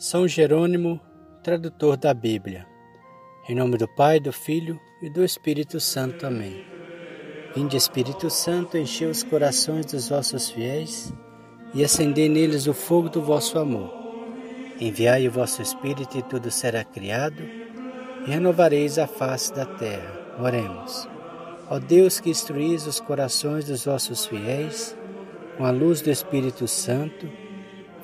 São Jerônimo, tradutor da Bíblia. Em nome do Pai, do Filho e do Espírito Santo. Amém. Vinde, Espírito Santo, enchei os corações dos vossos fiéis e acendei neles o fogo do vosso amor. Enviai o vosso Espírito e tudo será criado e renovareis a face da terra. Oremos. Ó Deus que instruís os corações dos vossos fiéis com a luz do Espírito Santo,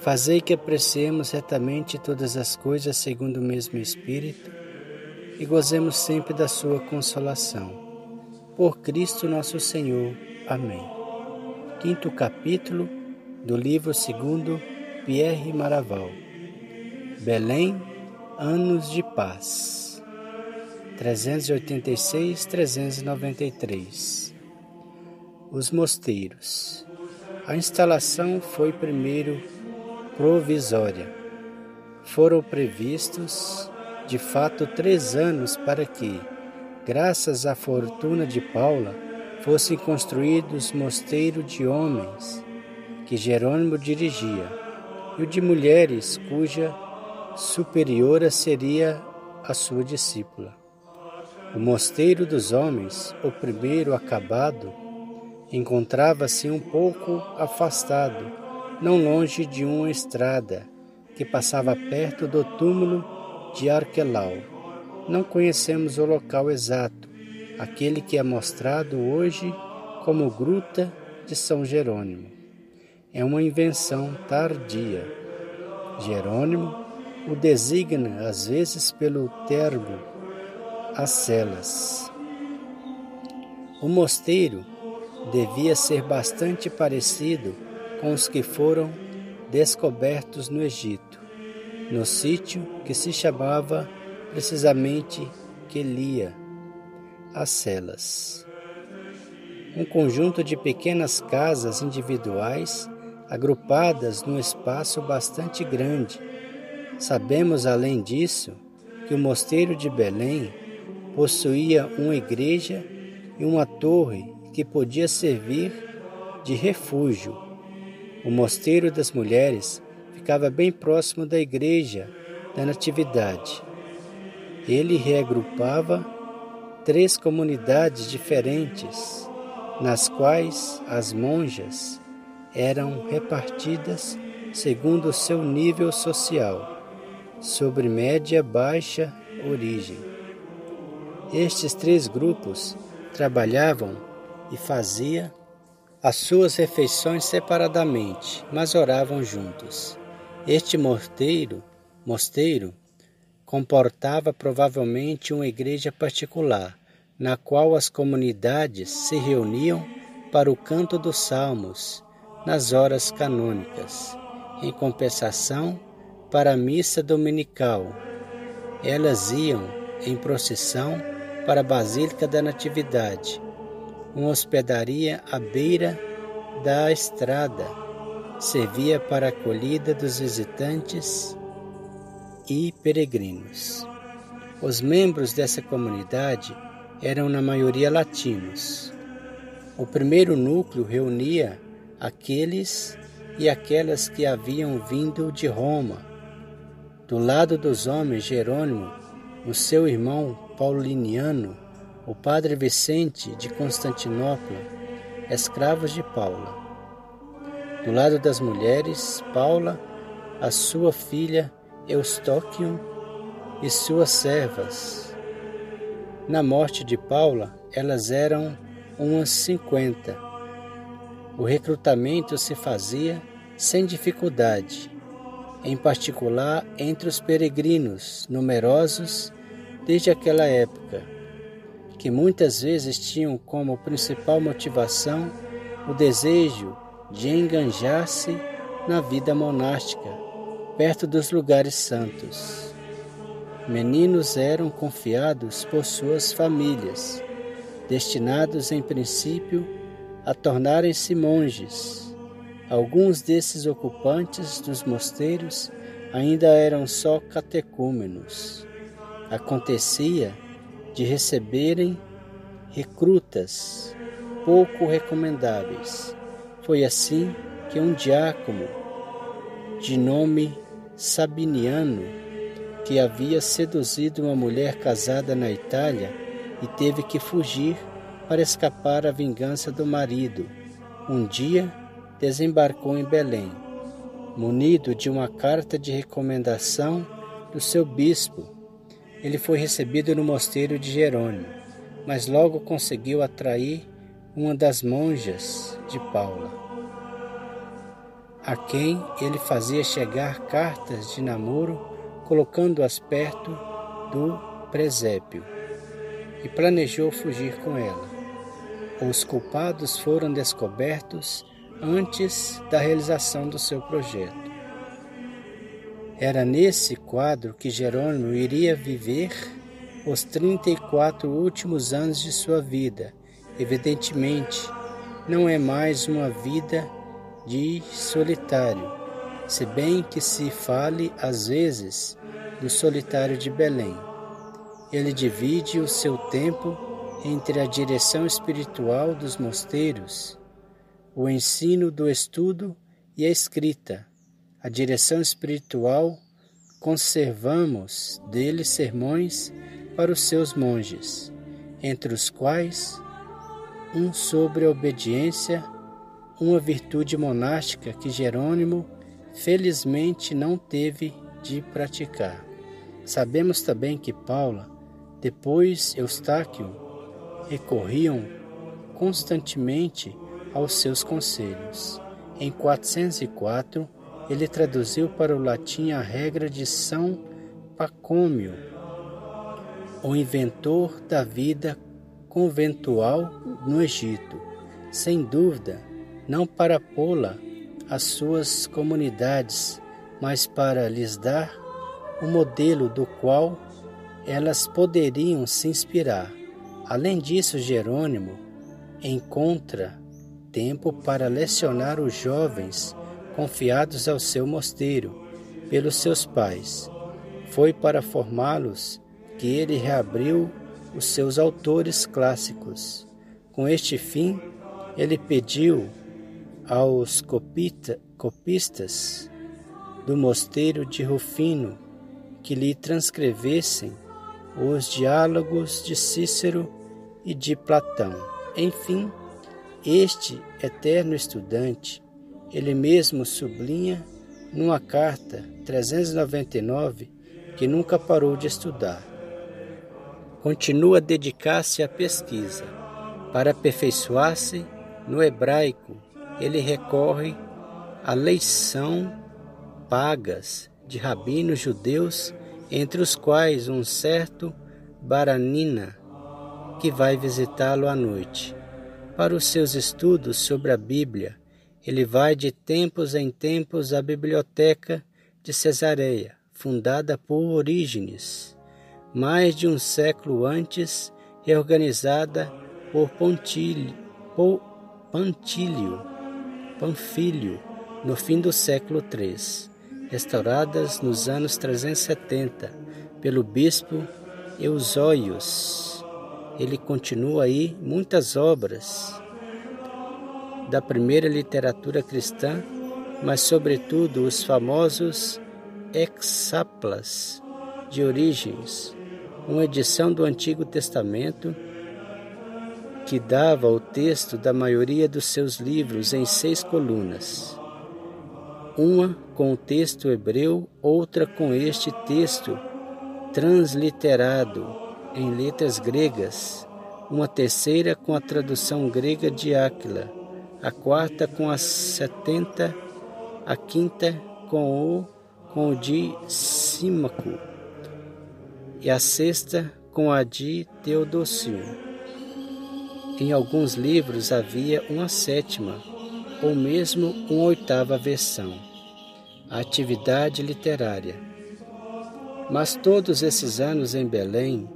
Fazei que apreciemos retamente todas as coisas segundo o mesmo Espírito e gozemos sempre da Sua consolação. Por Cristo nosso Senhor. Amém. Quinto capítulo do livro segundo Pierre Maraval. Belém, anos de paz. 386-393. Os mosteiros. A instalação foi primeiro provisória. Foram previstos, de fato, três anos para que, graças à fortuna de Paula, fossem construídos mosteiro de homens que Jerônimo dirigia e o de mulheres cuja superiora seria a sua discípula. O mosteiro dos homens, o primeiro acabado, encontrava-se um pouco afastado não longe de uma estrada que passava perto do túmulo de Arquelau. Não conhecemos o local exato, aquele que é mostrado hoje como Gruta de São Jerônimo. É uma invenção tardia. Jerônimo o designa às vezes pelo termo as celas. O mosteiro devia ser bastante parecido com os que foram descobertos no Egito, no sítio que se chamava precisamente Quelia, as celas. Um conjunto de pequenas casas individuais agrupadas num espaço bastante grande. Sabemos, além disso, que o mosteiro de Belém possuía uma igreja e uma torre que podia servir de refúgio o mosteiro das mulheres ficava bem próximo da igreja da Natividade. Ele reagrupava três comunidades diferentes, nas quais as monjas eram repartidas segundo o seu nível social, sobre média baixa origem. Estes três grupos trabalhavam e faziam as suas refeições separadamente, mas oravam juntos. Este mosteiro, mosteiro comportava provavelmente uma igreja particular, na qual as comunidades se reuniam para o canto dos salmos nas horas canônicas, em compensação para a missa dominical. Elas iam em procissão para a Basílica da Natividade, uma hospedaria à beira da estrada. Servia para a acolhida dos visitantes e peregrinos. Os membros dessa comunidade eram na maioria latinos. O primeiro núcleo reunia aqueles e aquelas que haviam vindo de Roma. Do lado dos homens, Jerônimo, o seu irmão pauliniano, o padre Vicente de Constantinopla, escravos de Paula. Do lado das mulheres, Paula, a sua filha Eustóquio e suas servas. Na morte de Paula, elas eram umas cinquenta. O recrutamento se fazia sem dificuldade, em particular entre os peregrinos, numerosos desde aquela época que muitas vezes tinham como principal motivação o desejo de enganjar-se na vida monástica, perto dos lugares santos. Meninos eram confiados por suas famílias, destinados em princípio a tornarem-se monges. Alguns desses ocupantes dos mosteiros ainda eram só catecúmenos. Acontecia de receberem recrutas pouco recomendáveis. Foi assim que um diácono de nome Sabiniano, que havia seduzido uma mulher casada na Itália e teve que fugir para escapar à vingança do marido. Um dia desembarcou em Belém, munido de uma carta de recomendação do seu bispo. Ele foi recebido no mosteiro de Jerônimo, mas logo conseguiu atrair uma das monjas de Paula, a quem ele fazia chegar cartas de namoro, colocando-as perto do presépio, e planejou fugir com ela. Os culpados foram descobertos antes da realização do seu projeto. Era nesse quadro que Jerônimo iria viver os 34 últimos anos de sua vida Evidentemente, não é mais uma vida de solitário, se bem que se fale às vezes do solitário de Belém. Ele divide o seu tempo entre a direção espiritual dos mosteiros, o ensino do estudo e a escrita. A direção espiritual conservamos dele sermões para os seus monges, entre os quais um sobre a obediência, uma virtude monástica que Jerônimo felizmente não teve de praticar. Sabemos também que Paula, depois Eustáquio, recorriam constantemente aos seus conselhos. Em 404, ele traduziu para o latim a regra de São Pacômio, o inventor da vida conventual no Egito, sem dúvida, não para pô-la às suas comunidades, mas para lhes dar o modelo do qual elas poderiam se inspirar. Além disso, Jerônimo encontra tempo para lecionar os jovens confiados ao seu mosteiro pelos seus pais. Foi para formá-los que ele reabriu os seus autores clássicos. Com este fim, ele pediu aos copita, copistas do mosteiro de Rufino que lhe transcrevessem os diálogos de Cícero e de Platão. Enfim, este eterno estudante, ele mesmo sublinha numa carta 399 que nunca parou de estudar continua a dedicar-se à pesquisa. Para aperfeiçoar-se no hebraico, ele recorre à leição pagas de rabinos judeus, entre os quais um certo Baranina, que vai visitá-lo à noite. Para os seus estudos sobre a Bíblia, ele vai de tempos em tempos à biblioteca de Cesareia, fundada por Orígenes mais de um século antes, reorganizada por Pontílio, por Pantílio, Panfilho, no fim do século III, restauradas nos anos 370 pelo bispo Eusóios. Ele continua aí muitas obras da primeira literatura cristã, mas sobretudo os famosos hexaplas de Origens, uma edição do Antigo Testamento que dava o texto da maioria dos seus livros em seis colunas. Uma com o texto hebreu, outra com este texto transliterado em letras gregas, uma terceira com a tradução grega de Áquila, a quarta com as setenta, a quinta com o, com o de Símaco e a sexta com a de Teodócio. Em alguns livros havia uma sétima ou mesmo uma oitava versão, a atividade literária. Mas todos esses anos em Belém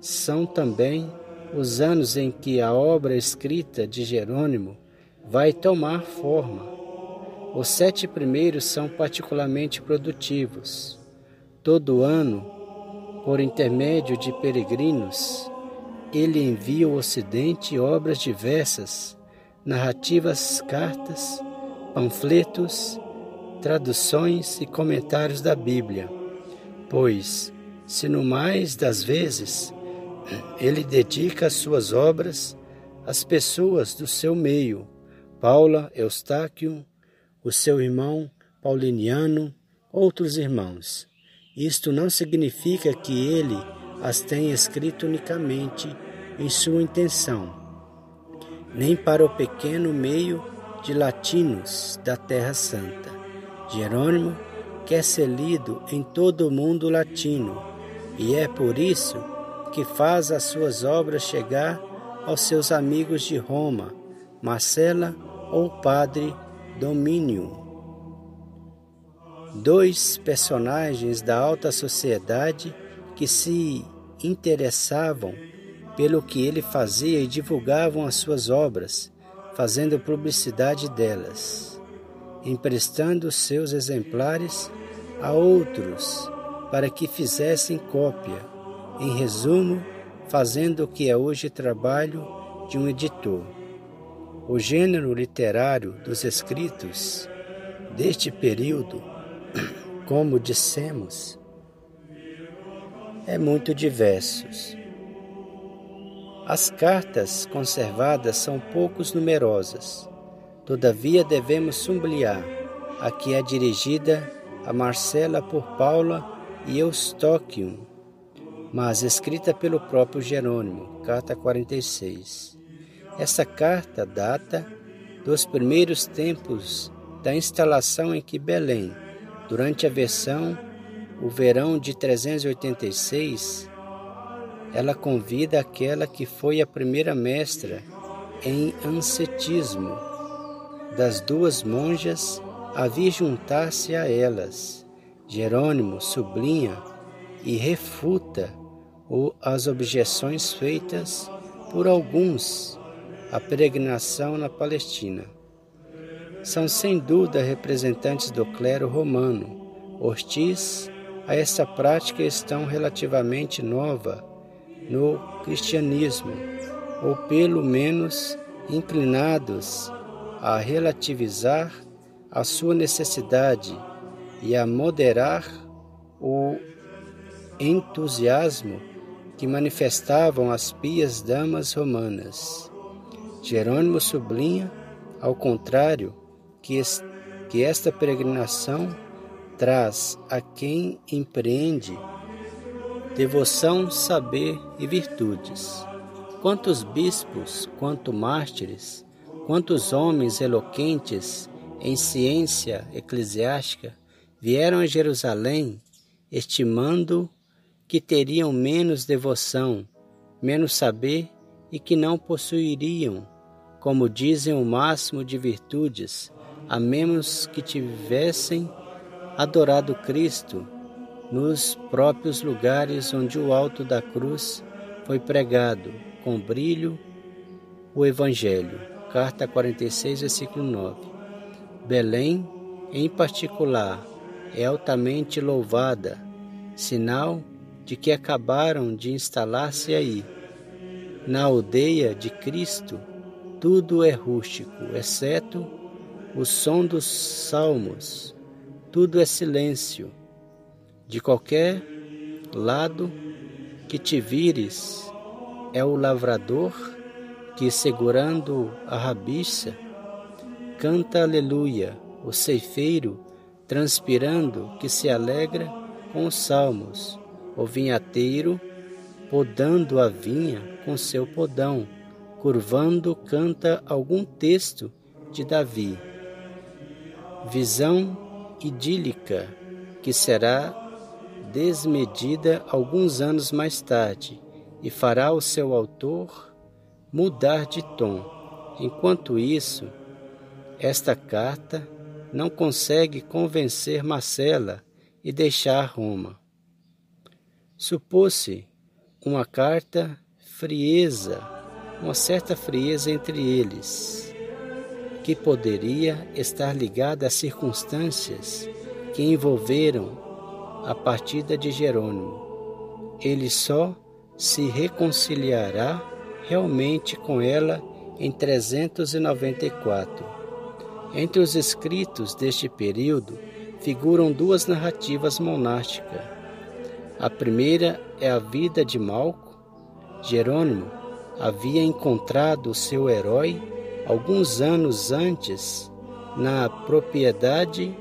são também os anos em que a obra escrita de Jerônimo vai tomar forma. Os sete primeiros são particularmente produtivos. Todo ano por intermédio de peregrinos, ele envia ao Ocidente obras diversas, narrativas, cartas, panfletos traduções e comentários da Bíblia, pois, se no mais das vezes ele dedica as suas obras às pessoas do seu meio, Paula, Eustáquio, o seu irmão Pauliniano, outros irmãos. Isto não significa que ele as tenha escrito unicamente em sua intenção, nem para o pequeno meio de latinos da Terra Santa. Jerônimo quer ser lido em todo o mundo latino e é por isso que faz as suas obras chegar aos seus amigos de Roma, Marcela ou Padre Domínio. Dois personagens da alta sociedade que se interessavam pelo que ele fazia e divulgavam as suas obras, fazendo publicidade delas, emprestando seus exemplares a outros para que fizessem cópia, em resumo, fazendo o que é hoje trabalho de um editor. O gênero literário dos escritos deste período, como dissemos, é muito diversos. As cartas conservadas são poucos numerosas. Todavia devemos sublinhar a que é dirigida a Marcela por Paula e Eustóquio, mas escrita pelo próprio Jerônimo, carta 46. Essa carta data dos primeiros tempos da instalação em que Belém, durante a versão o verão de 386, ela convida aquela que foi a primeira mestra em ancetismo das duas monjas a vir juntar-se a elas. Jerônimo sublinha e refuta as objeções feitas por alguns a peregrinação na Palestina. São sem dúvida representantes do clero romano, hostis a essa prática estão relativamente nova no cristianismo, ou pelo menos inclinados a relativizar a sua necessidade e a moderar o entusiasmo que manifestavam as pias damas romanas. Jerônimo sublinha, ao contrário, que, que esta peregrinação traz a quem empreende devoção, saber e virtudes. Quantos bispos, quantos mártires, quantos homens eloquentes em ciência eclesiástica vieram a Jerusalém estimando que teriam menos devoção, menos saber e que não possuiriam, como dizem, o máximo de virtudes, a menos que tivessem adorado Cristo nos próprios lugares onde o alto da cruz foi pregado com brilho o Evangelho. Carta 46, versículo 9. Belém, em particular, é altamente louvada, sinal de que acabaram de instalar-se aí. Na aldeia de Cristo, tudo é rústico, exceto o som dos salmos. Tudo é silêncio de qualquer lado que te vires, é o lavrador que, segurando a rabiça, canta aleluia, o ceifeiro, transpirando, que se alegra com os salmos, o vinhateiro, podando a vinha com seu podão, curvando, canta algum texto de Davi. Visão idílica que será desmedida alguns anos mais tarde e fará o seu autor mudar de tom. Enquanto isso, esta carta não consegue convencer Marcela e deixar Roma. Supôs-se uma carta frieza, uma certa frieza entre eles, que poderia estar ligada às circunstâncias que envolveram a partida de Jerônimo. Ele só se reconciliará realmente com ela em 394. Entre os escritos deste período figuram duas narrativas monásticas. A primeira é a vida de Malco. Jerônimo havia encontrado seu herói alguns anos antes na propriedade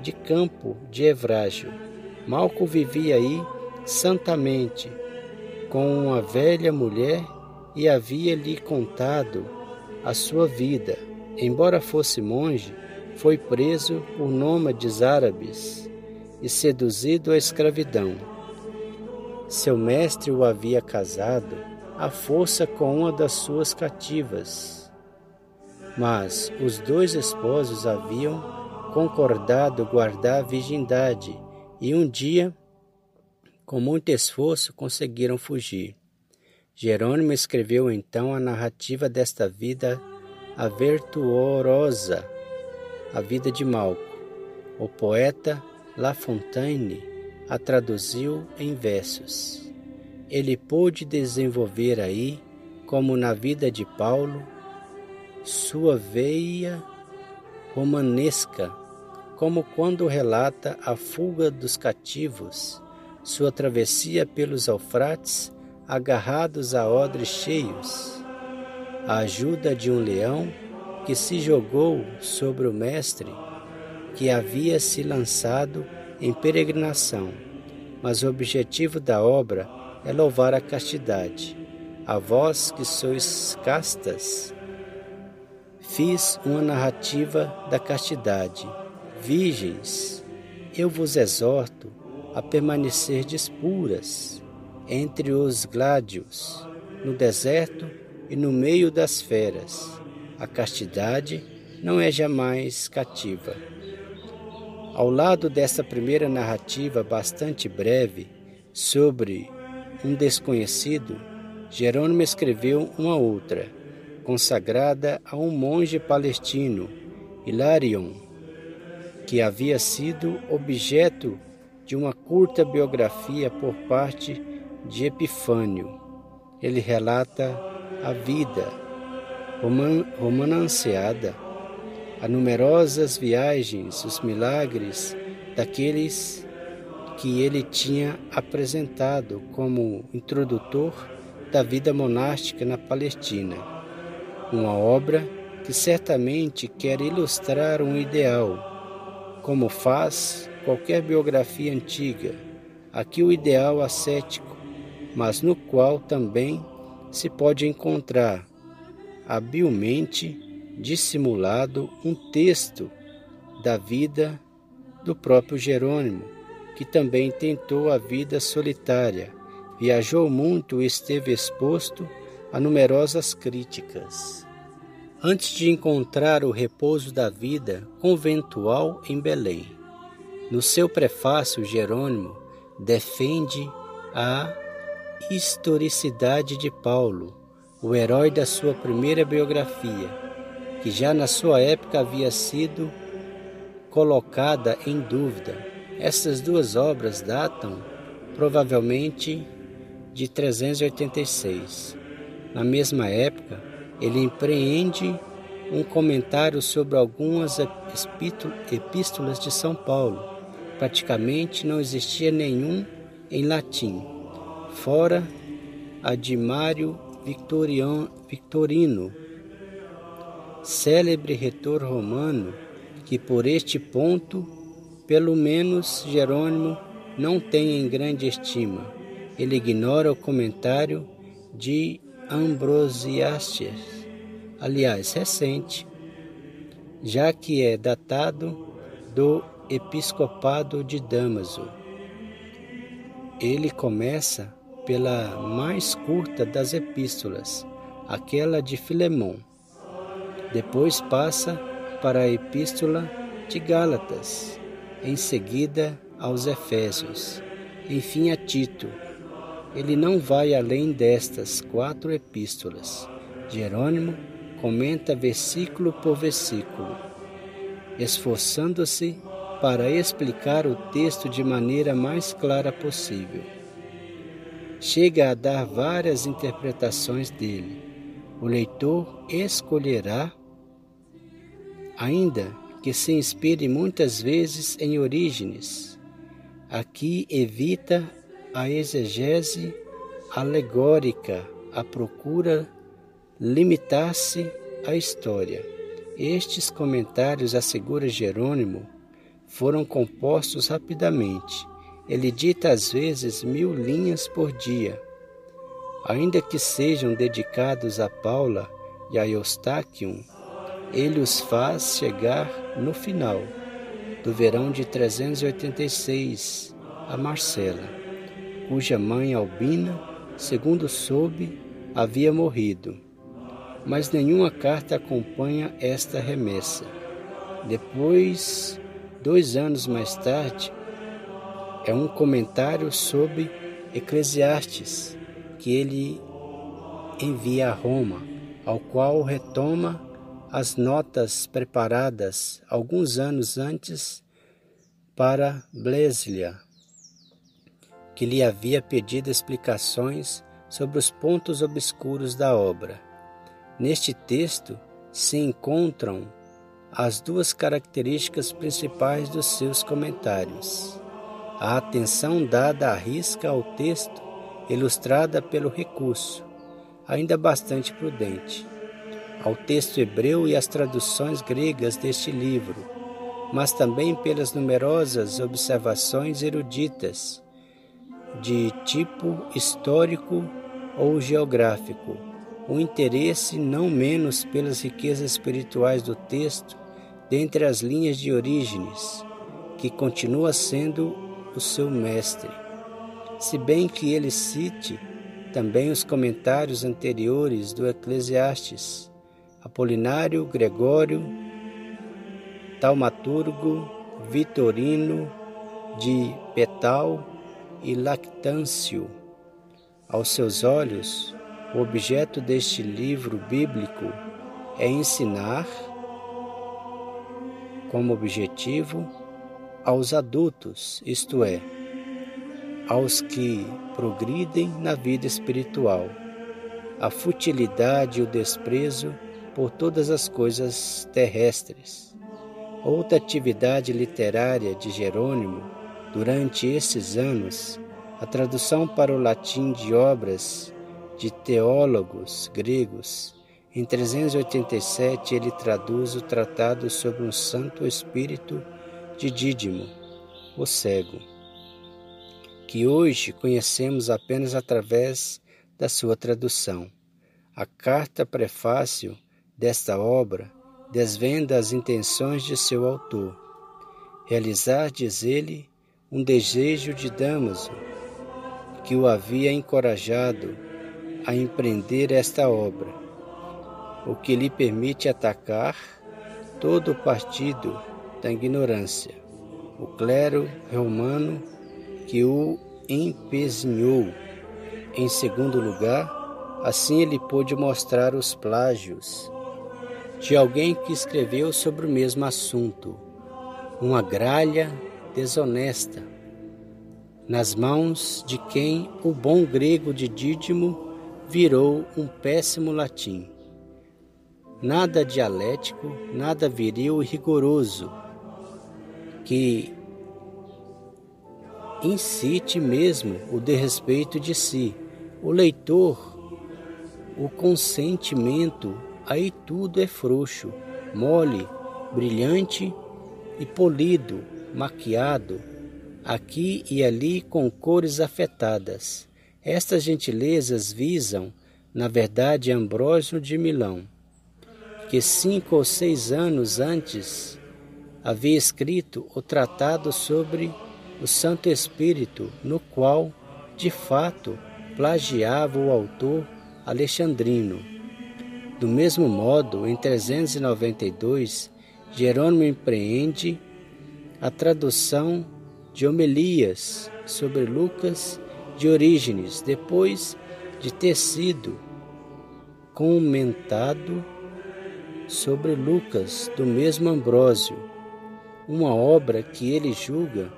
de campo de Evrágio. Malco vivia aí santamente com uma velha mulher e havia-lhe contado a sua vida. Embora fosse monge, foi preso por nômades árabes e seduzido à escravidão. Seu mestre o havia casado à força com uma das suas cativas. Mas os dois esposos haviam concordado guardar a virgindade e um dia, com muito esforço, conseguiram fugir. Jerônimo escreveu então a narrativa desta vida a virtuosa, a vida de Malco. O poeta La Fontaine a traduziu em versos. Ele pôde desenvolver aí, como na vida de Paulo, sua veia romanesca, como quando relata a fuga dos cativos, sua travessia pelos Eufrates agarrados a odres cheios, a ajuda de um leão que se jogou sobre o Mestre, que havia se lançado em peregrinação, mas o objetivo da obra é louvar a castidade. A vós que sois castas, fiz uma narrativa da castidade. Virgens, eu vos exorto a permanecer puras entre os gládios, no deserto e no meio das feras. A castidade não é jamais cativa. Ao lado dessa primeira narrativa bastante breve sobre um desconhecido, Jerônimo escreveu uma outra, consagrada a um monge palestino, Hilarion, que havia sido objeto de uma curta biografia por parte de Epifânio. Ele relata a vida romanceada, a numerosas viagens, os milagres daqueles que ele tinha apresentado como introdutor da vida monástica na Palestina. Uma obra que certamente quer ilustrar um ideal, como faz qualquer biografia antiga. Aqui o ideal ascético mas no qual também se pode encontrar habilmente dissimulado um texto da vida do próprio Jerônimo, que também tentou a vida solitária, viajou muito e esteve exposto a numerosas críticas. Antes de encontrar o repouso da vida conventual em Belém, no seu prefácio, Jerônimo defende a historicidade de Paulo, o herói da sua primeira biografia, que já na sua época havia sido colocada em dúvida. Essas duas obras datam provavelmente de 386. Na mesma época, ele empreende um comentário sobre algumas epístolas de São Paulo. Praticamente não existia nenhum em latim fora a de Mário Victorino, célebre retor romano, que por este ponto, pelo menos Jerônimo não tem em grande estima. Ele ignora o comentário de Ambrosiastes, aliás, recente, já que é datado do episcopado de Damaso. Ele começa pela mais curta das epístolas, aquela de Filemão. Depois passa para a epístola de Gálatas, em seguida aos Efésios, enfim a Tito. Ele não vai além destas quatro epístolas. Jerônimo comenta versículo por versículo, esforçando-se para explicar o texto de maneira mais clara possível chega a dar várias interpretações dele. O leitor escolherá, ainda que se inspire muitas vezes em Orígenes. Aqui evita a exegese alegórica, a procura limitar-se à história. Estes comentários, assegura Jerônimo, foram compostos rapidamente. Ele dita às vezes mil linhas por dia. Ainda que sejam dedicados a Paula e a Eustáquio, ele os faz chegar no final do verão de 386 a Marcela, cuja mãe Albina, segundo soube, havia morrido. Mas nenhuma carta acompanha esta remessa. Depois, dois anos mais tarde, é um comentário sobre Eclesiastes que ele envia a Roma, ao qual retoma as notas preparadas alguns anos antes para Bleslia, que lhe havia pedido explicações sobre os pontos obscuros da obra. Neste texto se encontram as duas características principais dos seus comentários: a atenção dada à risca ao texto, ilustrada pelo recurso, ainda bastante prudente, ao texto hebreu e às traduções gregas deste livro, mas também pelas numerosas observações eruditas de tipo histórico ou geográfico, o interesse não menos pelas riquezas espirituais do texto dentre as linhas de Orígenes, que continua sendo o seu mestre. Se bem que ele cite também os comentários anteriores do Eclesiastes, Apolinário, Gregório, Taumaturgo, Vitorino, de Petal e Lactâncio. Aos seus olhos, o objeto deste livro bíblico é ensinar, como objetivo, aos adultos, isto é, aos que progridem na vida espiritual, a futilidade e o desprezo por todas as coisas terrestres. Outra atividade literária de Jerônimo durante esses anos, a tradução para o latim de obras de teólogos gregos. Em 387, ele traduz o tratado sobre um Santo Espírito de Dídimo, o cego, que hoje conhecemos apenas através da sua tradução. A carta prefácio desta obra desvenda as intenções de seu autor. Realizar, diz ele, um desejo de Damaso, que o havia encorajado a empreender esta obra, o que lhe permite atacar todo o partido da ignorância, o clero romano que o empezinhou. Em segundo lugar, assim ele pôde mostrar os plágios de alguém que escreveu sobre o mesmo assunto, uma gralha desonesta, nas mãos de quem o bom grego de Dídimo virou um péssimo latim. Nada dialético, nada viril e rigoroso, que incite mesmo o desrespeito de si. O leitor, o consentimento aí tudo é frouxo, mole, brilhante e polido, maquiado, aqui e ali com cores afetadas. Estas gentilezas visam, na verdade, Ambrósio de Milão, que cinco ou seis anos antes havia escrito o tratado sobre o Santo Espírito, no qual, de fato, plagiava o autor alexandrino do mesmo modo, em 392, Jerônimo empreende a tradução de homilias sobre Lucas de Orígenes, depois de ter sido comentado sobre Lucas do mesmo Ambrósio, uma obra que ele julga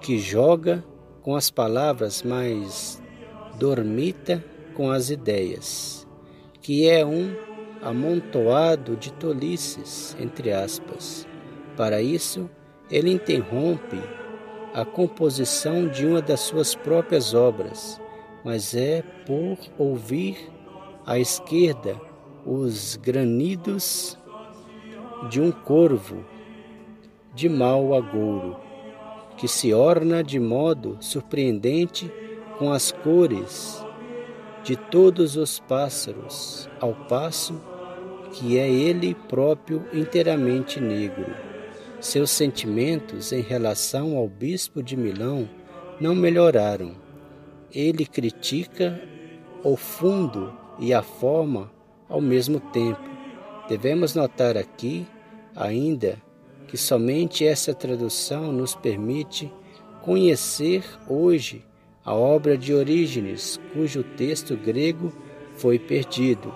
que joga com as palavras, mas dormita com as ideias que é um amontoado de tolices, entre aspas, Para isso, ele interrompe a composição de uma das suas próprias obras, mas é por ouvir à esquerda os granidos de um corvo de mau agouro, que se orna de modo surpreendente com as cores de todos os pássaros, ao passo que é ele próprio inteiramente negro. Seus sentimentos em relação ao bispo de Milão não melhoraram. Ele critica o fundo e a forma ao mesmo tempo. Devemos notar aqui, ainda, que somente essa tradução nos permite conhecer hoje a obra de Orígenes, cujo texto grego foi perdido.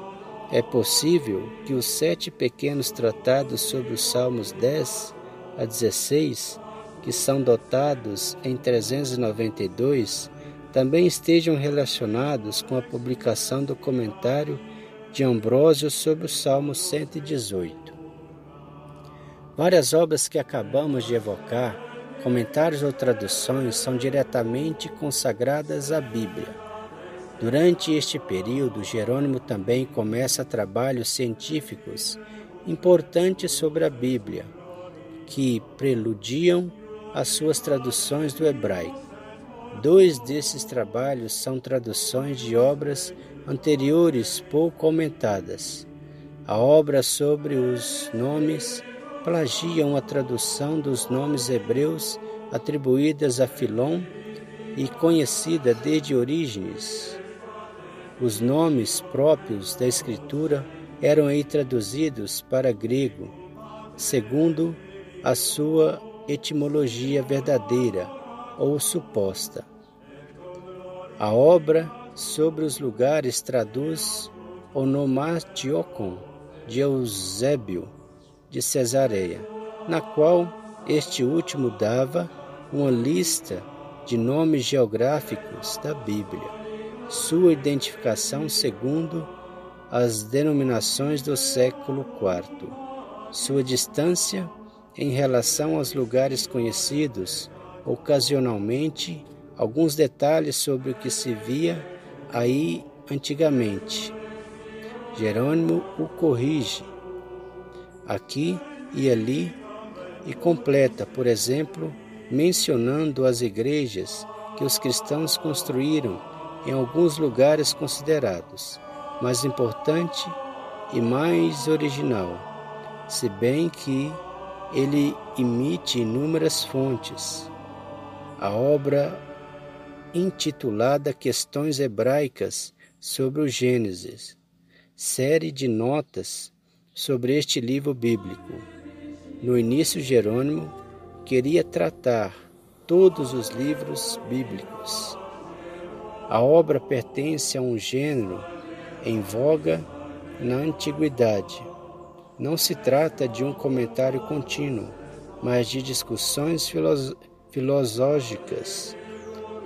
É possível que os sete pequenos tratados sobre os Salmos 10 a 16, que são dotados em 392, também estejam relacionados com a publicação do comentário de Ambrósio sobre o Salmo 118. Várias obras que acabamos de evocar, comentários ou traduções, são diretamente consagradas à Bíblia. Durante este período, Jerônimo também começa trabalhos científicos importantes sobre a Bíblia, que preludiam as suas traduções do hebraico. Dois desses trabalhos são traduções de obras anteriores pouco comentadas. A obra sobre os nomes plagiam a tradução dos nomes hebreus atribuídas a Filom e conhecida desde Orígenes. Os nomes próprios da Escritura eram aí traduzidos para grego, segundo a sua etimologia verdadeira ou suposta. A obra sobre os lugares traduz Onomatiocon de Eusébio de Cesareia, na qual este último dava uma lista de nomes geográficos da Bíblia, sua identificação segundo as denominações do século IV, sua distância em relação aos lugares conhecidos, ocasionalmente alguns detalhes sobre o que se via aí antigamente. Jerônimo o corrige aqui e ali e completa, por exemplo, mencionando as igrejas que os cristãos construíram em alguns lugares considerados mais importante e mais original, se bem que ele imite inúmeras fontes. A obra intitulada Questões Hebraicas sobre o Gênesis, série de notas sobre este livro bíblico. No início, Jerônimo queria tratar todos os livros bíblicos. A obra pertence a um gênero em voga na antiguidade. Não se trata de um comentário contínuo, mas de discussões filosóficas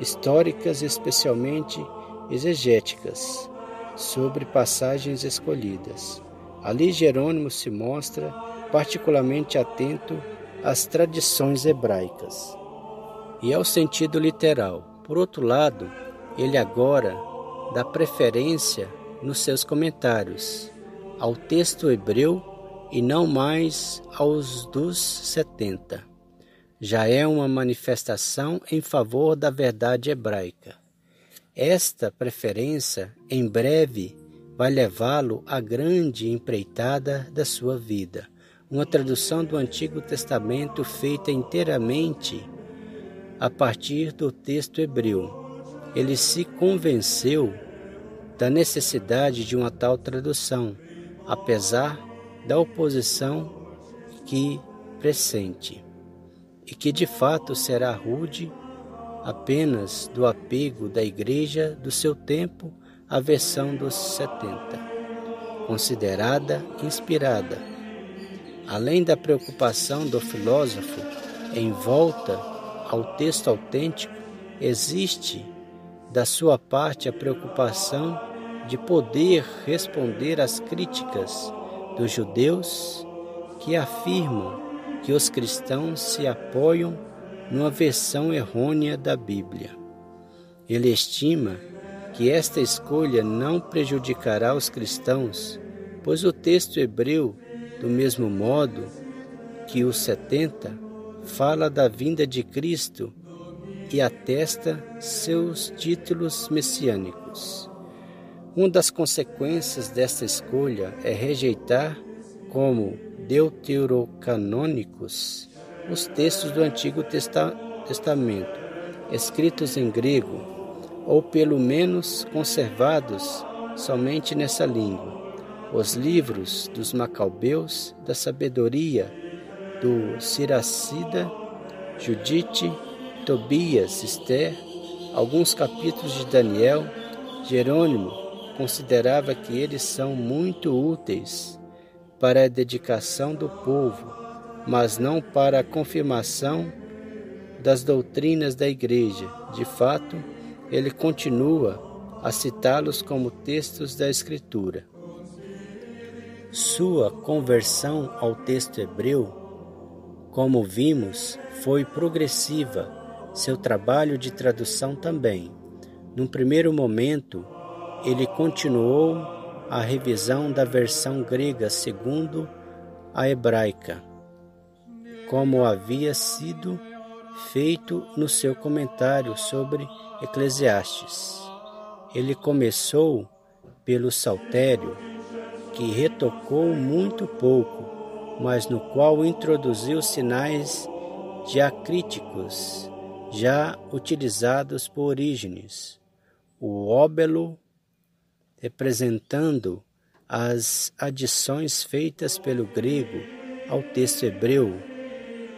históricas especialmente exegéticas, sobre passagens escolhidas. Ali Jerônimo se mostra particularmente atento às tradições hebraicas e ao sentido literal. Por outro lado, ele agora dá preferência nos seus comentários ao texto hebreu e não mais aos dos setenta já é uma manifestação em favor da verdade hebraica. Esta preferência, em breve, vai levá-lo à grande empreitada da sua vida, uma tradução do Antigo Testamento feita inteiramente a partir do texto hebreu. Ele se convenceu da necessidade de uma tal tradução, apesar da oposição que pressente e que de fato será rude apenas do apego da igreja do seu tempo à versão dos 70, considerada inspirada. Além da preocupação do filósofo em volta ao texto autêntico, existe da sua parte a preocupação de poder responder às críticas dos judeus que afirmam que os cristãos se apoiam numa versão errônea da Bíblia. Ele estima que esta escolha não prejudicará os cristãos, pois o texto hebreu, do mesmo modo que os 70, fala da vinda de Cristo e atesta seus títulos messiânicos. Uma das consequências desta escolha é rejeitar como deuterocanônicos os textos do Antigo Testamento, escritos em grego, ou pelo menos conservados somente nessa língua. Os livros dos Macabeus, da sabedoria, do Siracida, Judite, Tobias, Esther, alguns capítulos de Daniel, Jerônimo, considerava que eles são muito úteis para a dedicação do povo, mas não para a confirmação das doutrinas da Igreja. De fato, ele continua a citá-los como textos da Escritura. Sua conversão ao texto hebreu, como vimos, foi progressiva, seu trabalho de tradução também. Num primeiro momento, ele continuou a revisão da versão grega segundo a hebraica, como havia sido feito no seu comentário sobre Eclesiastes. Ele começou pelo saltério, que retocou muito pouco, mas no qual introduziu sinais diacríticos já utilizados por Orígenes. O óbelo representando as adições feitas pelo grego ao texto hebreu,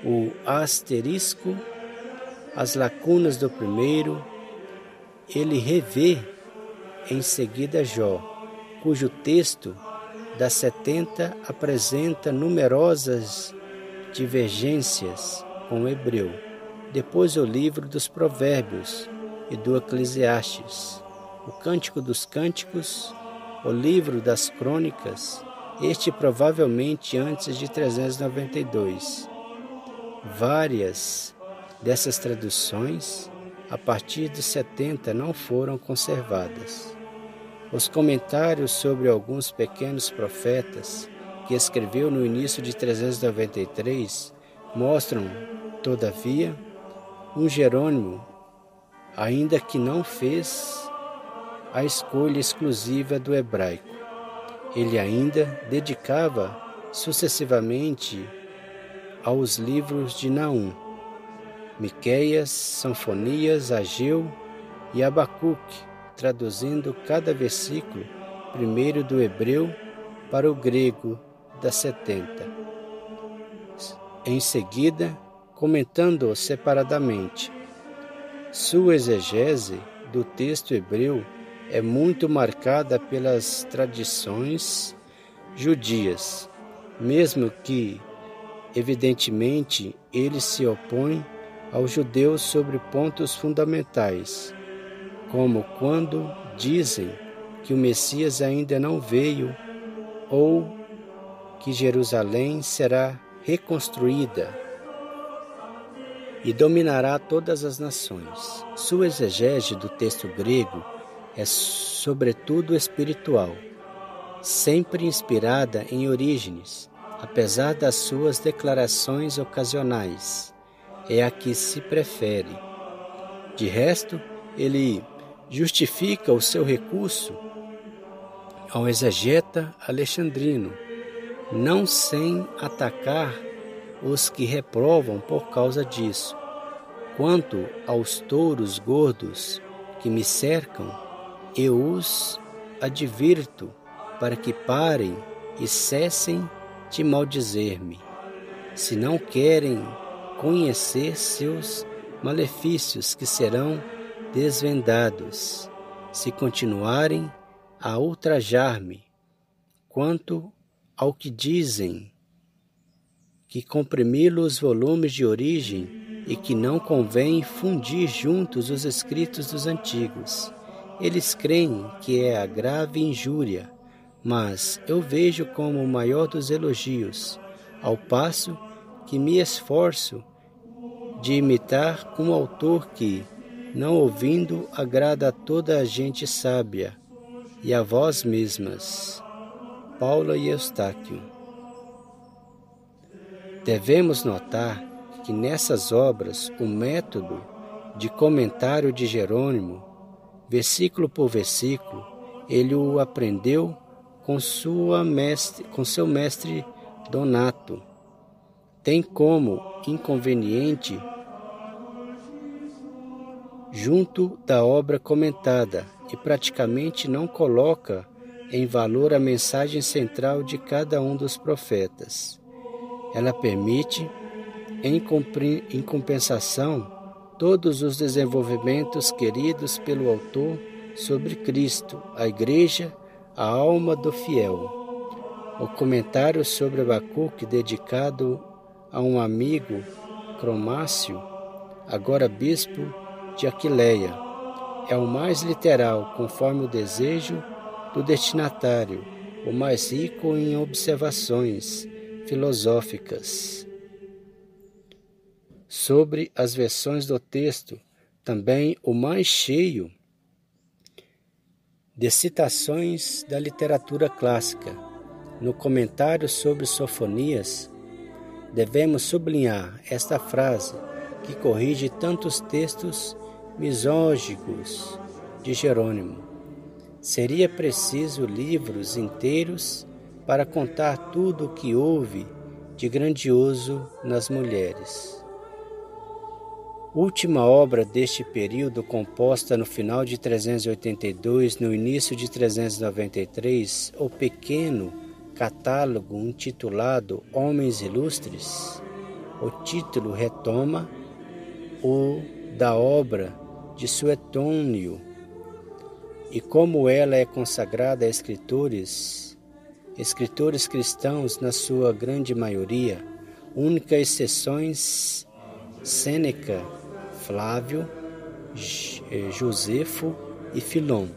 o asterisco, as lacunas do primeiro, ele revê em seguida Jó, cujo texto das 70 apresenta numerosas divergências com o hebreu. Depois o livro dos Provérbios e do Eclesiastes o Cântico dos Cânticos, o Livro das Crônicas, este provavelmente antes de 392. Várias dessas traduções, a partir de 70, não foram conservadas. Os comentários sobre alguns pequenos profetas que escreveu no início de 393 mostram, todavia, um Jerônimo, ainda que não fez a escolha exclusiva do hebraico. Ele ainda dedicava sucessivamente aos livros de Naum, Miqueias, Sanfonias, Ageu e Abacuque, traduzindo cada versículo primeiro do hebreu para o grego das setenta. Em seguida, comentando separadamente. Sua exegese do texto hebreu é muito marcada pelas tradições judias, mesmo que, evidentemente, ele se opõe aos judeus sobre pontos fundamentais, como quando dizem que o Messias ainda não veio ou que Jerusalém será reconstruída e dominará todas as nações. Sua exegese do texto grego é sobretudo espiritual, sempre inspirada em Orígenes, apesar das suas declarações ocasionais. É a que se prefere. De resto, ele justifica o seu recurso ao exegeta alexandrino, não sem atacar os que reprovam por causa disso. Quanto aos touros gordos que me cercam, eu os advirto para que parem e cessem de maldizer-me, se não querem conhecer seus malefícios que serão desvendados, se continuarem a ultrajar-me, quanto ao que dizem que comprimi-lo os volumes de origem e que não convém fundir juntos os escritos dos antigos. Eles creem que é a grave injúria, mas eu vejo como o maior dos elogios, ao passo que me esforço de imitar um autor que, não ouvindo, agrada a toda a gente sábia e a vós mesmas. Paula e Eustáquio. Devemos notar que nessas obras o método de comentário de Jerônimo, versículo por versículo, ele o aprendeu com, sua mestre, com seu mestre Donato. Tem como inconveniente junto da obra comentada e praticamente não coloca em valor a mensagem central de cada um dos profetas. Ela permite, em, em compensação, todos os desenvolvimentos queridos pelo autor sobre Cristo, a Igreja, a alma do fiel. O comentário sobre Abacuque, dedicado a um amigo, Cromácio, agora bispo de Aquileia, é o mais literal, conforme o desejo do destinatário, o mais rico em observações filosóficas. Sobre as versões do texto, também o mais cheio de citações da literatura clássica. No comentário sobre Sofonias, devemos sublinhar esta frase que corrige tantos textos misógicos de Jerônimo. Seria preciso livros inteiros para contar tudo o que houve de grandioso nas mulheres. Última obra deste período, composta no final de 382, no início de 393, o pequeno catálogo intitulado Homens Ilustres. O título retoma o da obra de Suetônio, e como ela é consagrada a escritores, escritores cristãos na sua grande maioria, única exceções Sêneca Flávio, eh, Josefo e Filon.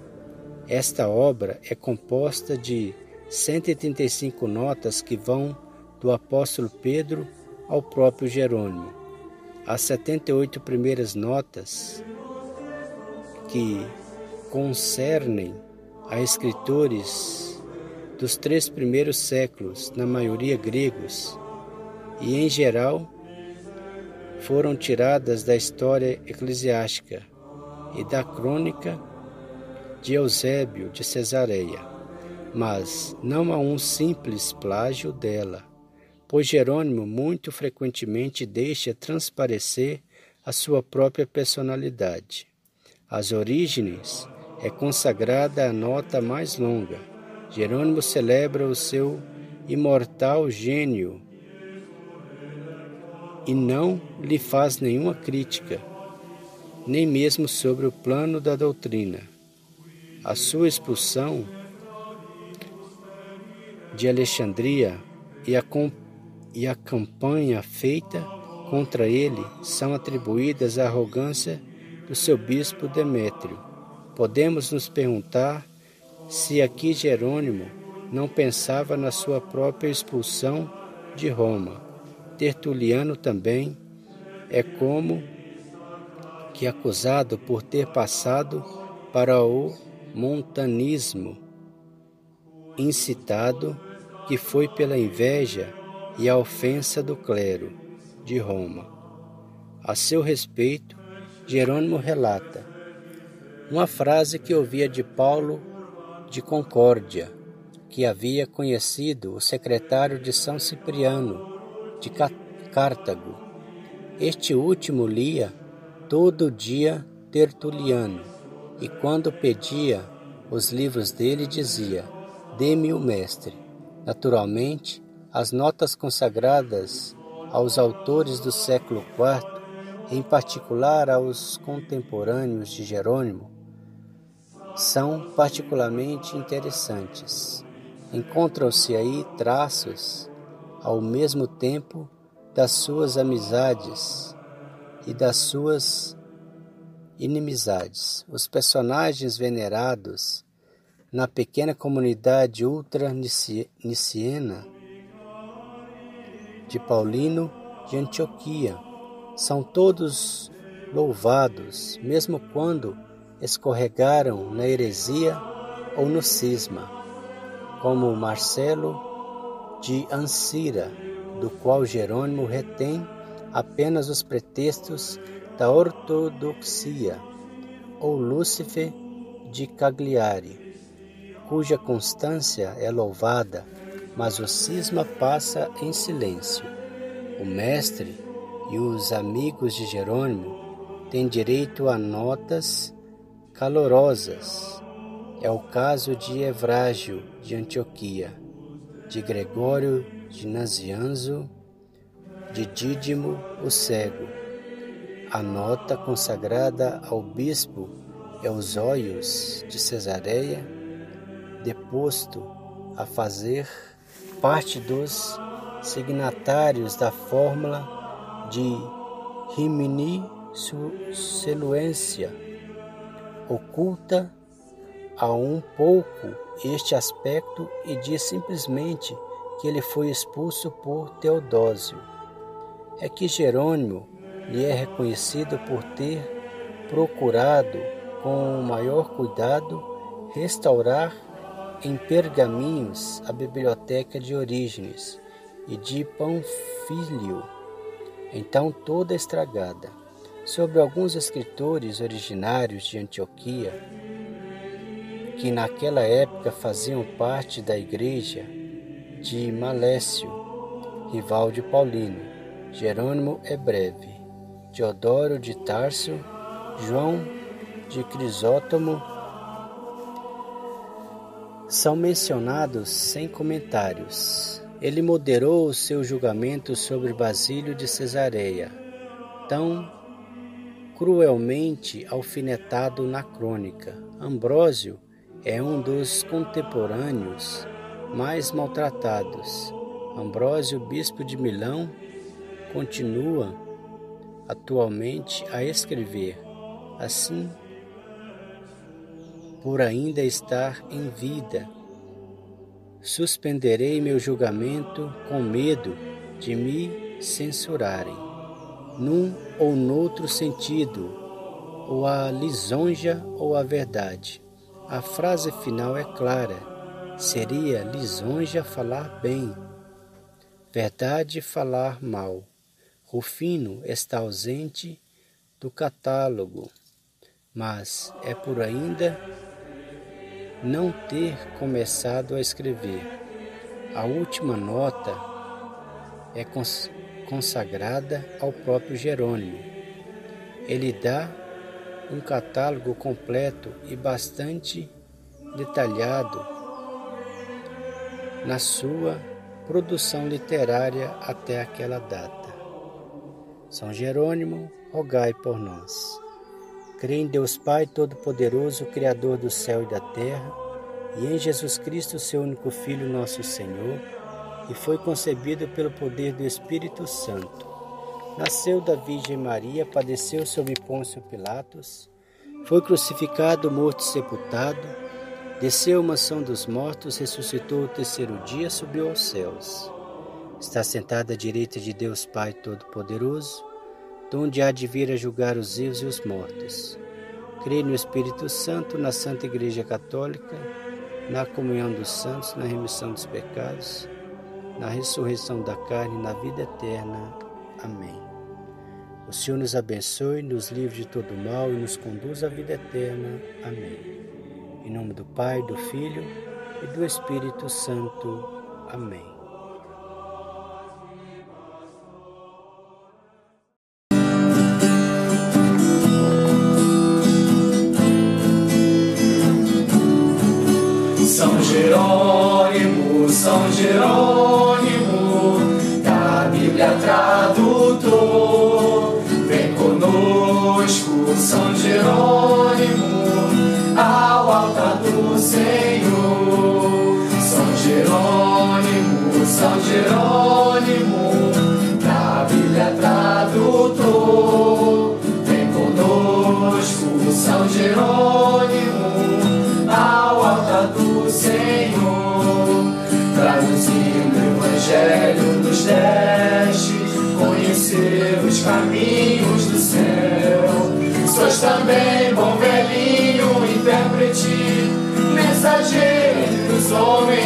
Esta obra é composta de 135 notas que vão do apóstolo Pedro ao próprio Jerônimo. As 78 primeiras notas que concernem a escritores dos três primeiros séculos, na maioria gregos, e em geral foram tiradas da história eclesiástica e da crônica de Eusébio de Cesareia, mas não há um simples plágio dela, pois Jerônimo muito frequentemente deixa transparecer a sua própria personalidade. As origens é consagrada a nota mais longa. Jerônimo celebra o seu imortal gênio e não lhe faz nenhuma crítica, nem mesmo sobre o plano da doutrina. A sua expulsão de Alexandria e a, e a campanha feita contra ele são atribuídas à arrogância do seu bispo Demétrio. Podemos nos perguntar se aqui Jerônimo não pensava na sua própria expulsão de Roma Tertuliano também é como que acusado por ter passado para o montanismo, incitado que foi pela inveja e a ofensa do clero de Roma. A seu respeito, Jerônimo relata uma frase que ouvia de Paulo de Concórdia, que havia conhecido o secretário de São Cipriano de Cartago. Este último lia todo dia Tertuliano, e quando pedia os livros dele dizia: Dê-me o mestre. Naturalmente, as notas consagradas aos autores do século IV, em particular aos contemporâneos de Jerônimo, são particularmente interessantes. Encontram-se aí traços ao mesmo tempo das suas amizades e das suas inimizades. Os personagens venerados na pequena comunidade ultra-niciena de Paulino de Antioquia. São todos louvados, mesmo quando escorregaram na heresia ou no cisma, como Marcelo de Ancira, do qual Jerônimo retém apenas os pretextos da ortodoxia, ou Lúcifer de Cagliari, cuja constância é louvada, mas o cisma passa em silêncio. O mestre e os amigos de Jerônimo têm direito a notas calorosas. É o caso de Evrágio de Antioquia, de Gregório de Nazianzo, de Dídimo o Cego. A nota consagrada ao bispo Eusóios de Cesareia, deposto a fazer parte dos signatários da fórmula de Rimini Seluência, oculta a um pouco este aspecto e diz simplesmente que ele foi expulso por Teodósio. É que Jerônimo lhe é reconhecido por ter procurado com o maior cuidado restaurar em pergaminhos a biblioteca de Orígenes e de Panfilio, então toda estragada, sobre alguns escritores originários de Antioquia, que naquela época faziam parte da igreja de Malécio, rival de Paulino. Jerônimo é breve, Teodoro de Tarso, João de Crisótomo são mencionados sem comentários. Ele moderou o seu julgamento sobre Basílio de Cesareia, tão cruelmente alfinetado na crônica. Ambrósio é um dos contemporâneos mais maltratados. Ambrósio, bispo de Milão, continua atualmente a escrever. Assim, por ainda estar em vida, suspenderei meu julgamento com medo de me censurarem, num ou noutro sentido, ou a lisonja ou a verdade. A frase final é clara Seria lisonja falar bem, verdade falar mal. Rufino está ausente do catálogo, mas é por ainda não ter começado a escrever. A última nota é consagrada ao próprio Jerônimo. Ele dá um catálogo completo e bastante detalhado na sua produção literária até aquela data. São Jerônimo, rogai por nós. Creio em Deus Pai Todo-Poderoso, Criador do céu e da terra, e em Jesus Cristo, seu único Filho, nosso Senhor, que foi concebido pelo poder do Espírito Santo. Nasceu da Virgem Maria, padeceu sob Pôncio Pilatos, foi crucificado, morto e sepultado, Desceu a mansão dos mortos, ressuscitou o terceiro dia, subiu aos céus. Está sentado à direita de Deus Pai Todo-Poderoso, donde há de vir a julgar os vivos e os mortos. Creio no Espírito Santo, na Santa Igreja Católica, na comunhão dos santos, na remissão dos pecados, na ressurreição da carne e na vida eterna. Amém. O Senhor nos abençoe, nos livre de todo mal e nos conduz à vida eterna. Amém. Em nome do Pai, do Filho e do Espírito Santo. Amém. São Jerônimo, conhecer os caminhos do céu. Sois também bom velhinho, intérprete, mensageiro dos homens.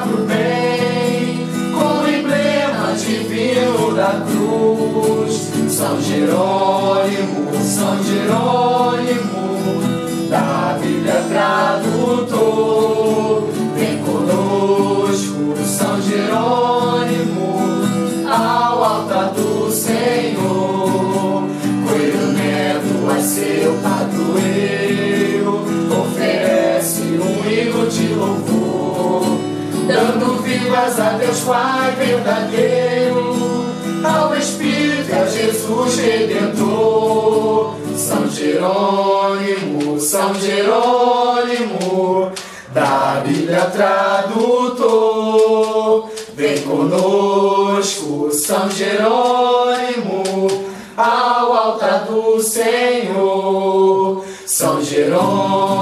Pro bem, com o emblema divino da cruz. São Jerônimo, São Jerônimo, da Bíblia tradutor. Vem conosco, São Jerônimo, ao altar do Senhor. A Deus Pai verdadeiro, ao Espírito e a Jesus Redentor. São Jerônimo, São Jerônimo, da Bíblia tradutor. Vem conosco, São Jerônimo, ao altar do Senhor. São Jerônimo.